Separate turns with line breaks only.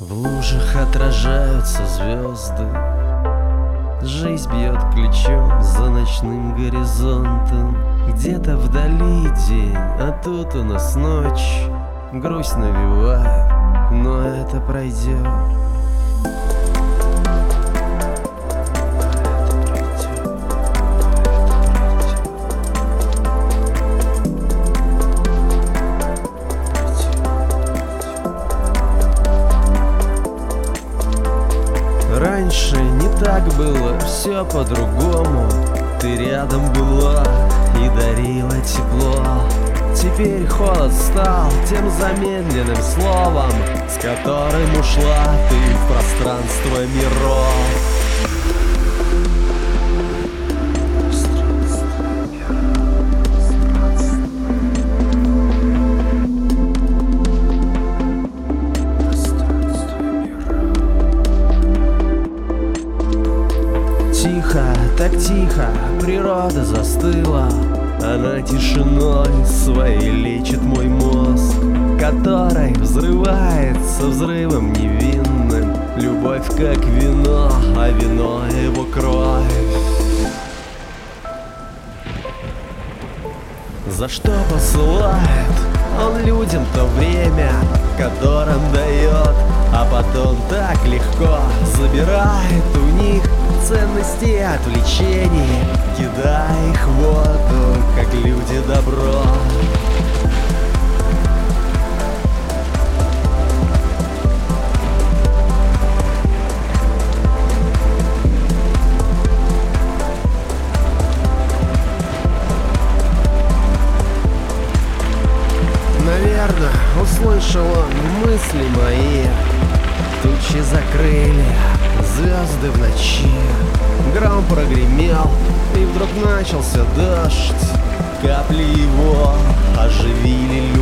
В лужах отражаются звезды. Жизнь бьет ключом за ночным горизонтом. Где-то вдали день, а тут у нас ночь. Грусть навевает, но это пройдет Раньше не так было, все по-другому. Ты рядом была и дарила тепло. Теперь холод стал тем замедленным словом С которым ушла ты в пространство миров Тихо, так тихо, природа застыла. Она тишиной своей лечит мой мозг Который взрывается взрывом невинным. Любовь как вино, а вино его кровь. За что посылает он людям то время, которым дает Потом так легко забирает у них ценности отвлечений Кидая их в воду, как люди добро Наверно, услышал он мысли мои. Тучи закрыли, звезды в ночи. Гром прогремел, и вдруг начался дождь. Капли его оживили